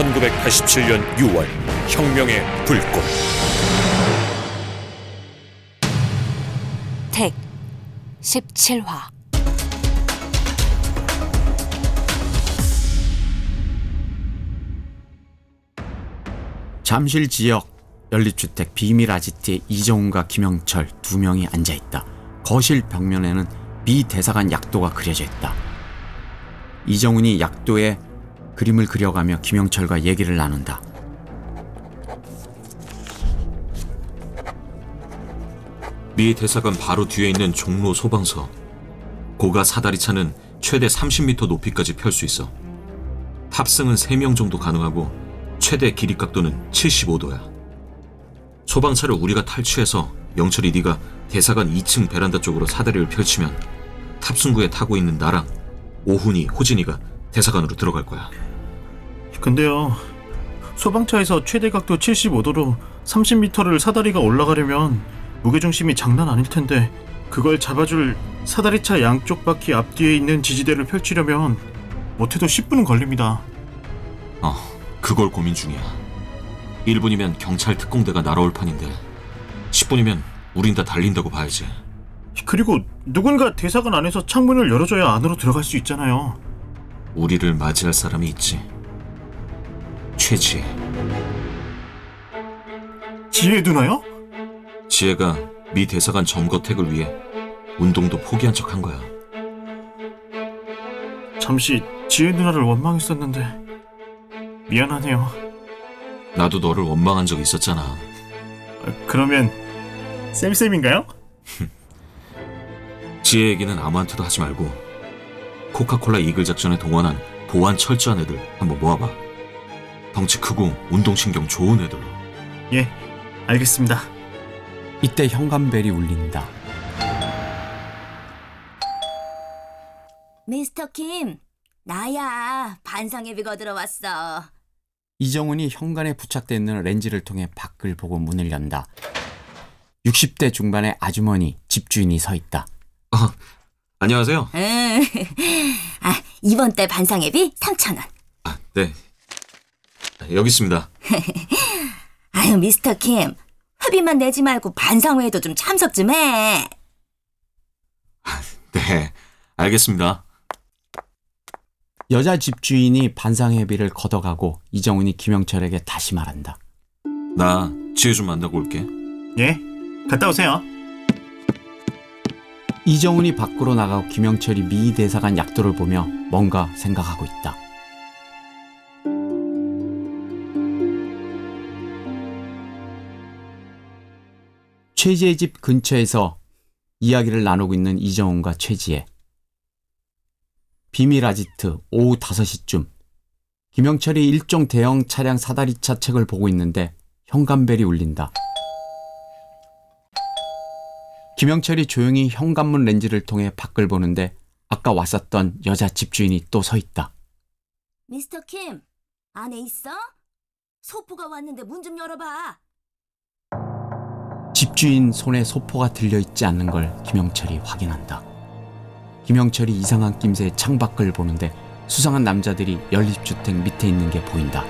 1987년 6월 혁명의 불꽃 택 17화 잠실 지역 연립주택 비밀 아지트에 이정훈과 김영철 두 명이 앉아 있다. 거실 벽면에는 미 대사관 약도가 그려져 있다. 이정훈이 약도에 그림을 그려가며 김영철과 얘기를 나눈다. 미 대사관 바로 뒤에 있는 종로 소방서. 고가 사다리 차는 최대 30m 높이까지 펼 수 있어. 탑승은 3명 정도 가능하고 최대 길이 각도는 75도야. 소방차를 우리가 탈취해서 영철이 네가 대사관 2층 베란다 쪽으로 사다리를 펼치면 탑승구에 타고 있는 나랑 오훈이, 호진이가 대사관으로 들어갈 거야. 근데요. 소방차에서 최대 각도 75도로 30m를 사다리가 올라가려면 무게중심이 장난 아닐 텐데 그걸 잡아줄 사다리차 양쪽 바퀴 앞뒤에 있는 지지대를 펼치려면 못해도 10분은 걸립니다. 어, 그걸 고민 중이야. 1분이면 경찰 특공대가 날아올 판인데 10분이면 우린 다 달린다고 봐야지. 그리고 누군가 대사관 안에서 창문을 열어줘야 안으로 들어갈 수 있잖아요. 우리를 맞이할 사람이 있지. 최지혜. 지혜 누나요? 지혜가 미 대사관 점거택을 위해 운동도 포기한 척 한 거야. 잠시 지혜 누나를 원망했었는데 미안하네요. 나도 너를 원망한 적 있었잖아. 아, 그러면 쌤쌤인가요? 지혜 얘기는 아무한테도 하지 말고 코카콜라 이글 작전에 동원한 보안 철저한 애들 한번 모아봐. 덩치 크고 운동신경 좋은 애들로. 예, 알겠습니다. 이때 현관벨이 울린다. 미스터 킴, 나야. 반상회비가 들어왔어. 이정훈이 현관에 부착돼 있는 렌즈를 통해 밖을 보고 문을 연다. 60대 중반의 아주머니 집주인이 서 있다. 아, 안녕하세요. 응. 아, 이번 달 반상회비 3,000원. 아, 네. 여기 있습니다. 아유, 미스터 킴. 회비만 내지 말고 반상회에도 좀 참석 좀 해. 네, 알겠습니다. 여자 집주인이 반상회비를 걷어가고 이정훈이 김영철에게 다시 말한다. 나 지혜 좀 만나고 올게. 예, 갔다 오세요. 이정훈이 밖으로 나가고 김영철이 미 대사관 약도를 보며 뭔가 생각하고 있다. 최지의 집 근처에서 이야기를 나누고 있는 이정훈과 최지혜. 비밀 아지트 오후 5시쯤 김영철이 일종 대형 차량 사다리차 책을 보고 있는데 현관벨이 울린다. 김영철이 조용히 현관문 렌즈를 통해 밖을 보는데 아까 왔었던 여자 집주인이 또 서 있다. 미스터 킴, 안에 있어? 소포가 왔는데 문 좀 열어봐. 집주인 손에 소포가 들려있지 않는 걸 김영철이 확인한다. 김영철이 이상한 낌새의 창밖을 보는데 수상한 남자들이 연립주택 밑에 있는 게 보인다.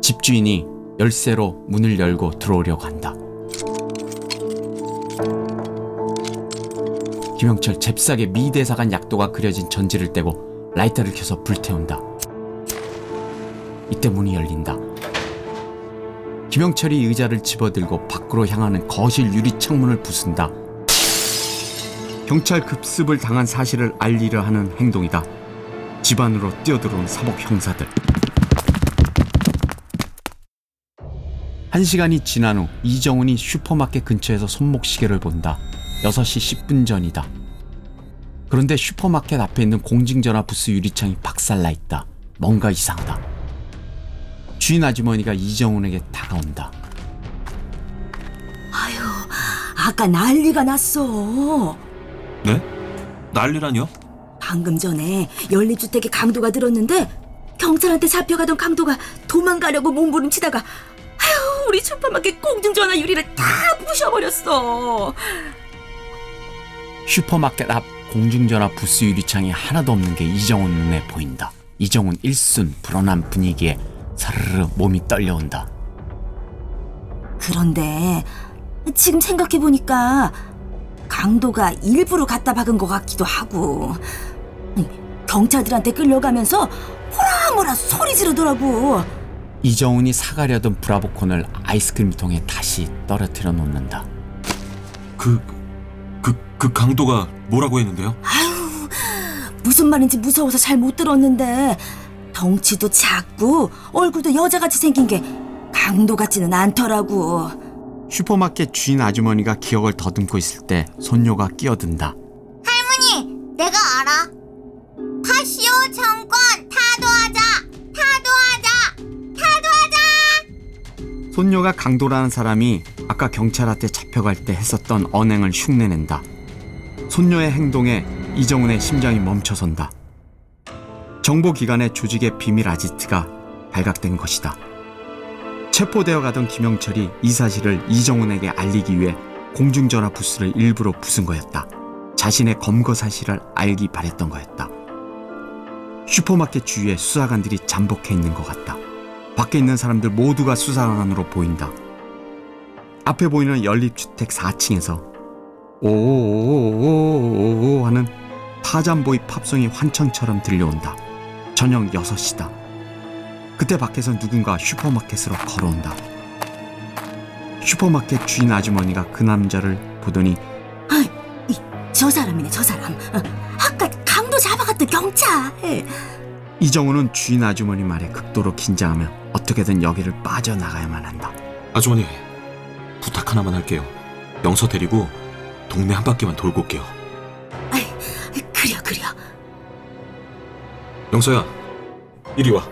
집주인이 열쇠로 문을 열고 들어오려고 한다. 김영철 잽싸게 미 대사관 약도가 그려진 전지를 떼고 라이터를 켜서 불태운다. 이때 문이 열린다. 김영철이 의자를 집어들고 밖으로 향하는 거실 유리 창문을 부순다. 경찰 급습을 당한 사실을 알리려 하는 행동이다. 집 안으로 뛰어들어온 사복 형사들. 한 시간이 지난 후 이정훈이 슈퍼마켓 근처에서 손목시계를 본다. 6시 10분 전이다. 그런데 슈퍼마켓 앞에 있는 공중전화 부스 유리창이 박살나 있다. 뭔가 이상하다. 주인 아주머니가 이정훈에게 다가온다. 아유, 아까 난리가 났어. 네? 난리라뇨? 방금 전에 연립주택에 강도가 들었는데 경찰한테 잡혀가던 강도가 도망가려고 몸부림치다가 아유 우리 슈퍼마켓 공중전화 유리를 다 부셔버렸어. 슈퍼마켓 앞 공중전화 부스 유리창이 하나도 없는 게 이정훈 눈에 보인다. 이정훈 일순 불어난 분위기에 사르르 몸이 떨려온다. 그런데 지금 생각해보니까 강도가 일부러 갖다 박은 것 같기도 하고 경찰들한테 끌려가면서 호라모라 소리 지르더라고. 이정훈이 사가려던 브라보콘을 아이스크림통에 다시 떨어뜨려 놓는다. 그, 그, 그 강도가 뭐라고 했는데요? 무슨 말인지 무서워서 잘 못 들었는데 덩치도 작고 얼굴도 여자같이 생긴 게 강도 같지는 않더라고. 슈퍼마켓 주인 아주머니가 기억을 더듬고 있을 때 손녀가 끼어든다. 할머니, 내가 알아. 파시오 정권 타도하자, 타도하자, 타도하자. 손녀가 강도라는 사람이 아까 경찰한테 잡혀갈 때 했었던 언행을 흉내낸다. 손녀의 행동에 이정훈의 심장이 멈춰선다. 정보기관의 조직의 비밀 아지트가 발각된 것이다. 체포되어 가던 김영철이 이 사실을 이정훈에게 알리기 위해 공중전화 부스를 일부러 부순 거였다. 자신의 검거 사실을 알기 바랬던 거였다. 슈퍼마켓 주위에 수사관들이 잠복해 있는 것 같다. 밖에 있는 사람들 모두가 수사관으로 보인다. 앞에 보이는 연립주택 4층에서 오오오오오오 하는 타잔보이 팝송이 환청처럼 들려온다. 저녁 6시다. 그때 밖에서 누군가 슈퍼마켓으로 걸어온다. 슈퍼마켓 주인 아주머니가 그 남자를 보더니 저 사람이네 저 사람. 어, 아까 강도 잡아갔던 경찰. 이정우는 주인 아주머니 말에 극도로 긴장하며 어떻게든 여기를 빠져나가야만 한다. 아주머니, 부탁 하나만 할게요. 영서 데리고 동네 한 바퀴만 돌고 올게요. 그려 그려. 영서야, 이리 와.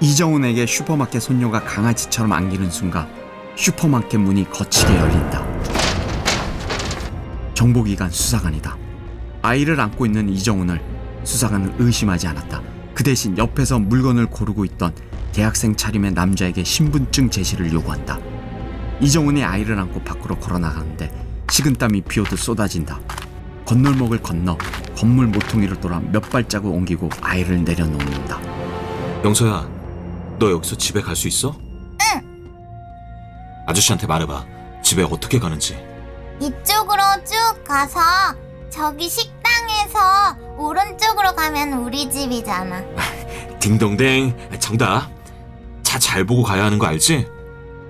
이정훈에게 슈퍼마켓 손녀가 강아지처럼 안기는 순간 슈퍼마켓 문이 거치게 열린다. 정보기관 수사관이다. 아이를 안고 있는 이정훈을 수사관은 의심하지 않았다. 그 대신 옆에서 물건을 고르고 있던 대학생 차림의 남자에게 신분증 제시를 요구한다. 이정훈이 아이를 안고 밖으로 걸어나가는데 식은땀이 비오듯 쏟아진다. 건널목을 건너 건물 모퉁이를 돌아 몇 발자국 옮기고 아이를 내려놓는다. 영서야, 너 여기서 집에 갈 수 있어? 응. 아저씨한테 말해봐. 집에 어떻게 가는지. 이쪽으로 쭉 가서 저기 식당에서 오른쪽으로 가면 우리 집이잖아. 딩동댕, 정답. 차 잘 보고 가야 하는 거 알지?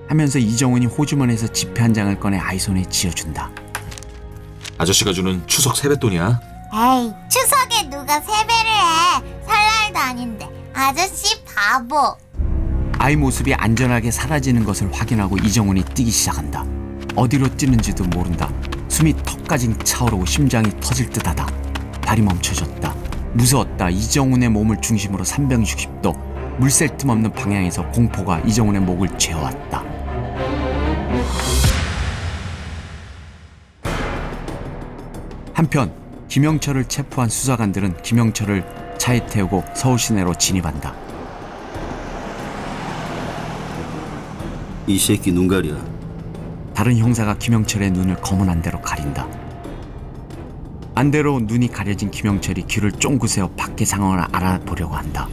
하면서 이정훈이 호주머니에서 지폐 한 장을 꺼내 아이 손에 쥐어준다. 아저씨가 주는 추석 세뱃돈이야. 에이, 추석에 누가 세배를 해? 설날도 아닌데. 아저씨 바보. 아이 모습이 안전하게 사라지는 것을 확인하고 이정훈이 뛰기 시작한다. 어디로 뛰는지도 모른다. 숨이 턱까지 차오르고 심장이 터질 듯하다. 발이 멈춰졌다. 무서웠다. 이정훈의 몸을 중심으로 360도 물샐 틈 없는 방향에서 공포가 이정훈의 목을 죄어왔다. 한편 김영철을 체포한 수사관들은 김영철을 차에 태우고 서울 시내로 진입한다. 이 새끼 눈 가려. 다른 형사가 김영철의 눈을 검은 안대로 가린다. 안대로 눈이 가려진 김영철이 귀를 쫑긋 세워 밖의 상황을 알아보려고 한다.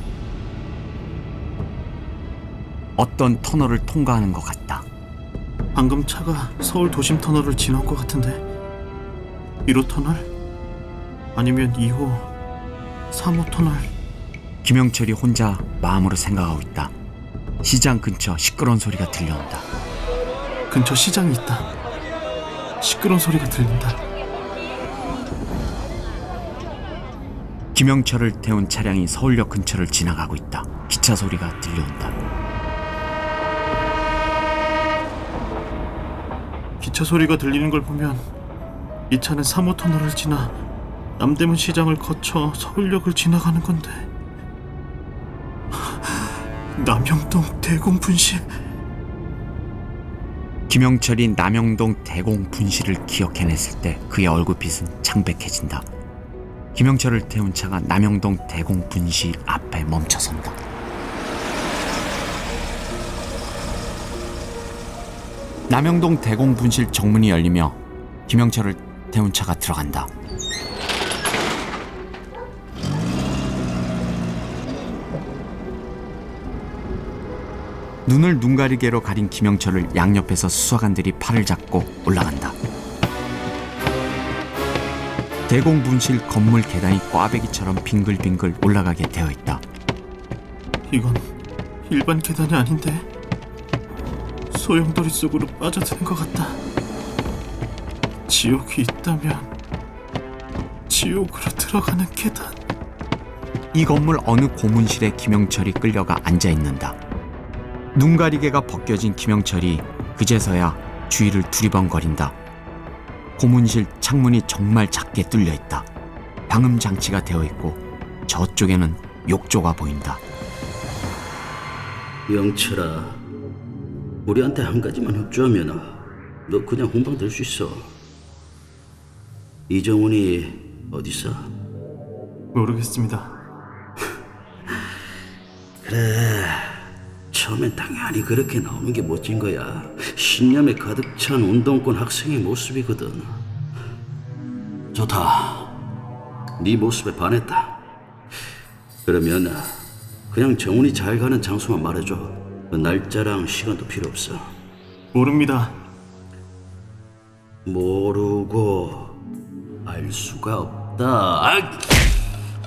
어떤 터널을 통과하는 것 같다. 방금 차가 서울 도심 터널을 지난 것 같은데 1호 터널? 아니면 2호 3호 터널? 김영철이 혼자 마음으로 생각하고 있다. 시장 근처 시끄러운 소리가 들려온다. 근처 시장이 있다. 시끄러운 소리가 들린다. 김영철을 태운 차량이 서울역 근처를 지나가고 있다. 기차 소리가 들려온다. 기차 소리가 들리는 걸 보면 이 차는 3호 터널을 지나 남대문 시장을 거쳐 서울역을 지나가는 건데 남영동 대공분실 김영철이 남영동 대공 분실을 기억해냈을 때 그의 얼굴빛은 창백해진다. 김영철을 태운 차가 남영동 대공 분실 앞에 멈춰선다. 남영동 대공 분실 정문이 열리며 김영철을 태운차가 들어간다. 눈을 눈가리개로 가린 김영철을 양옆에서 수사관들이 팔을 잡고 올라간다. 대공분실 건물 계단이 꽈배기처럼 빙글빙글 올라가게 되어 있다. 이건 일반 계단이 아닌데 소용돌이 속으로 빠져드는 것 같다. 지옥이 있다면 지옥으로 들어가는 계단. 이 건물 어느 고문실에 김영철이 끌려가 앉아 있는다. 눈 가리개가 벗겨진 김영철이 그제서야 주위를 두리번거린다. 고문실 창문이 정말 작게 뚫려 있다. 방음 장치가 되어 있고 저쪽에는 욕조가 보인다. 영철아, 우리한테 한 가지만 협조하면 너 그냥 훈방 될 수 있어. 이정훈이 어디 있어? 모르겠습니다. 처음엔 당연히 그렇게 나오는 게 멋진 거야. 신념에 가득 찬 운동권 학생의 모습이거든. 좋다. 네 모습에 반했다. 그러면 그냥 정훈이 잘 가는 장소만 말해줘. 그 날짜랑 시간도 필요 없어. 모릅니다. 모르고 알 수가 없다. 아,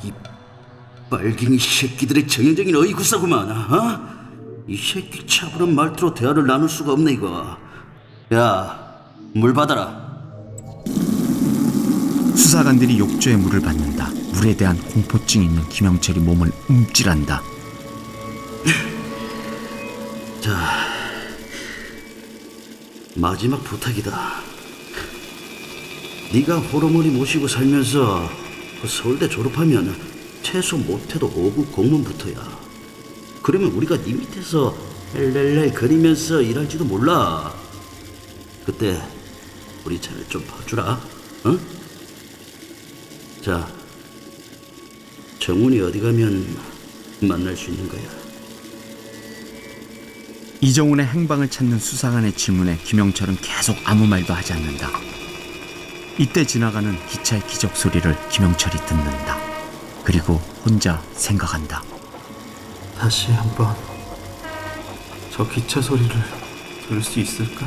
이 빨갱이 새끼들의 정형적인 어이구사구만. 어? 이 새끼 차분한 말투로 대화를 나눌 수가 없네 이거. 야, 물 받아라. 수사관들이 욕조에 물을 받는다. 물에 대한 공포증이 있는 김영철이 몸을 움찔한다. 마지막 부탁이다. 네가 호르몬이 모시고 살면서 그 서울대 졸업하면 최소 못해도 5급 공무원부터야. 그러면 우리가 네 밑에서 렐렐렐 거리면서 일할지도 몰라. 그때 우리 차를 좀 봐주라. 어? 자, 정훈이 어디 가면 만날 수 있는 거야. 이정훈의 행방을 찾는 수사관의 질문에 김영철은 계속 아무 말도 하지 않는다. 이때 지나가는 기차의 기적 소리를 김영철이 듣는다. 그리고 혼자 생각한다. 다시 한번 저 기차 소리를 들을 수 있을까?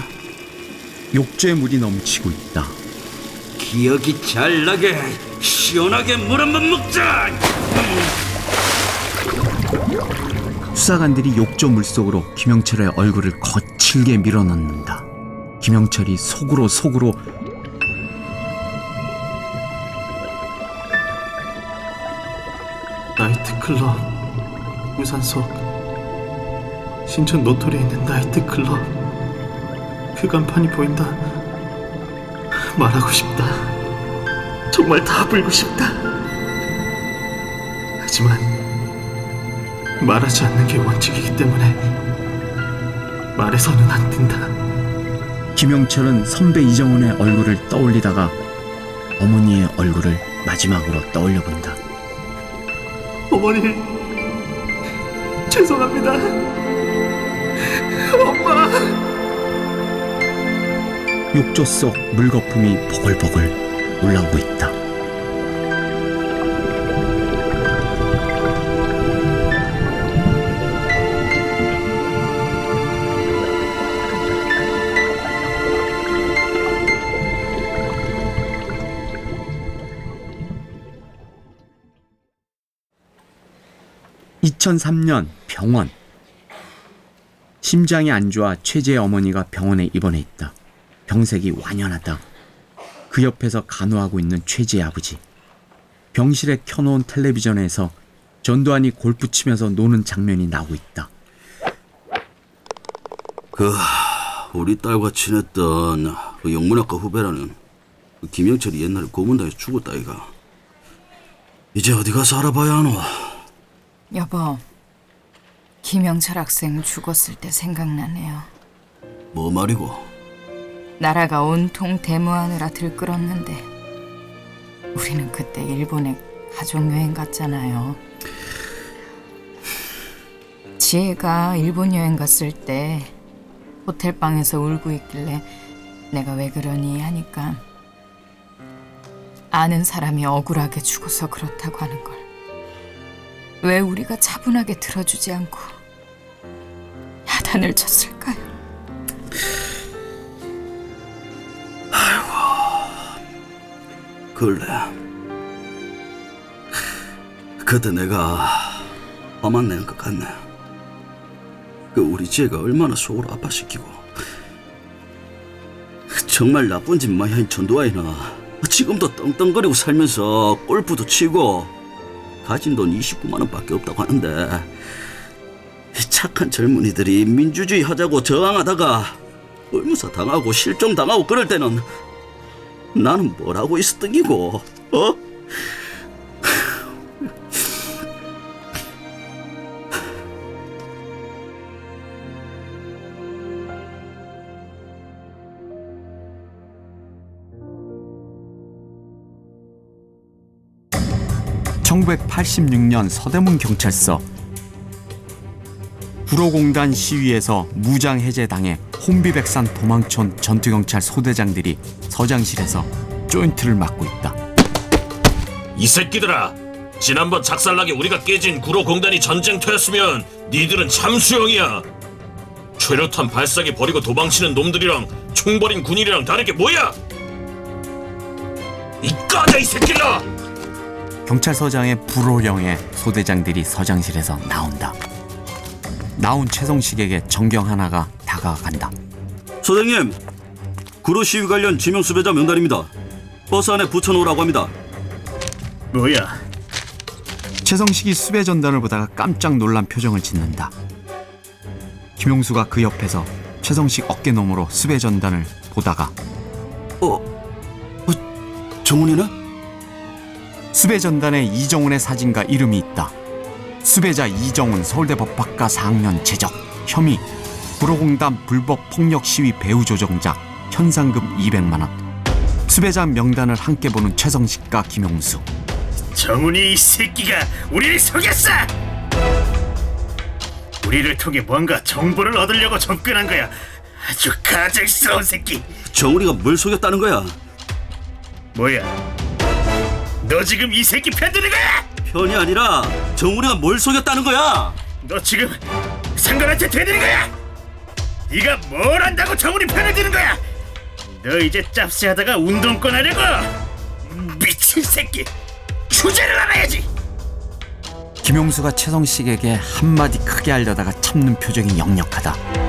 욕조에 물이 넘치고 있다. 기억이 잘 나게 시원하게 물 한 번 먹자. 수사관들이 욕조 물 속으로 김영철의 얼굴을 거칠게 밀어넣는다. 김영철이 속으로 속으로 나이트클럽 유산소 신촌 노토리에 있는 나이트클럽. 그 간판이 보인다. 말하고 싶다. 정말 다 불고 싶다. 하지만 말하지 않는 게 원칙이기 때문에 말해서는 안 된다. 김영철은 선배 이정훈의 얼굴을 떠올리다가 어머니의 얼굴을 마지막으로 떠올려 본다. 어머니 죄송합니다 엄마 욕조 속 물거품이 보글보글 올라오고 있다. (2003년) 병원 심장이 안 좋아 최재의 어머니가 병원에 입원해 있다. 병색이 완연하다. 그 옆에서 간호하고 있는 최재의 아버지. 병실에 켜놓은 텔레비전에서 전두환이 골프 치면서 노는 장면이 나오고 있다. 그 우리 딸과 친했던 그 영문학과 후배라는 그 김영철이 옛날에 고문당해서 죽었다 이가. 이제 어디 가서 알아봐야 하노? 여보, 김영철 학생 죽었을 때 생각나네요. 뭐 말이고? 나라가 온통 데모하느라 들끓었는데 우리는 그때 일본에 가족 여행 갔잖아요. 지혜가 일본 여행 갔을 때 호텔 방에서 울고 있길래 내가 왜 그러니 하니까 아는 사람이 억울하게 죽어서 그렇다고 하는 걸. 왜 우리가 차분하게 들어주지 않고 야단을 쳤을까요? 그래. 그때 내가 화만 내는 것 같네. 그 우리 지혜가 얼마나 속을 아파시키고 정말 나쁜 짓한 전두아이나 지금도 떵떵거리고 살면서 골프도 치고 가진 돈 29만 원밖에 없다고 하는데 착한 젊은이들이 민주주의 하자고 저항하다가 의무사 당하고 실종 당하고 그럴 때는 나는 뭘 하고 있었던 기고 어? (1986년) 서대문 경찰서 구로공단 시위에서 무장 해제당해 혼비백산 도망촌 전투경찰 소대장들이 서장실에서 조인트를 맞고 있다. 이 새끼들아! 지난번 작살나게 우리가 깨진 구로 공단이 전쟁터였으면 니들은 참수형이야. 최루탄 발사기 버리고 도망치는 놈들이랑 총 버린 군인이랑 다른 게 뭐야? 이 까자 이 새끼들아! 경찰서장의 불호령에 소대장들이 서장실에서 나온다. 나온 최성식에게 정경 하나가 다가간다. 소장님 구로 시위 관련 지명 수배자 명단입니다 버스 안에 붙여놓으라고 합니다 뭐야? 최성식이 수배 전단을 보다가 깜짝 놀란 표정을 짓는다. 김용수가 그 옆에서 최성식 어깨 너머로 수배 전단을 보다가 어? 어 정훈이네? 수배 전단에 이정훈의 사진과 이름이 있다. 수배자 이정훈 서울대 법학과 4학년 재적 혐의 구로공단 불법 폭력 시위 배후 조정자 현상금 200만 원. 수배자 명단을 함께 보는 최성식과 김용수. 정훈이 이 새끼가 우리를 속였어! 우리를 통해 뭔가 정보를 얻으려고 접근한 거야. 아주 가증스러운 새끼. 정훈이가 뭘 속였다는 거야 뭐야? 너 지금 이 새끼 편드는 거야? 편이 아니라 정훈이가 뭘 속였다는 거야 너 지금 상관한테 되는 거야? 네가 뭘 안다고 정훈이 편을 드는 거야? 너 이제 짭새하다가 운동권 하려고? 미친 새끼! 주제를 알아야지! 김용수가 최성식에게 한마디 크게 하려다가 참는 표정이 역력하다.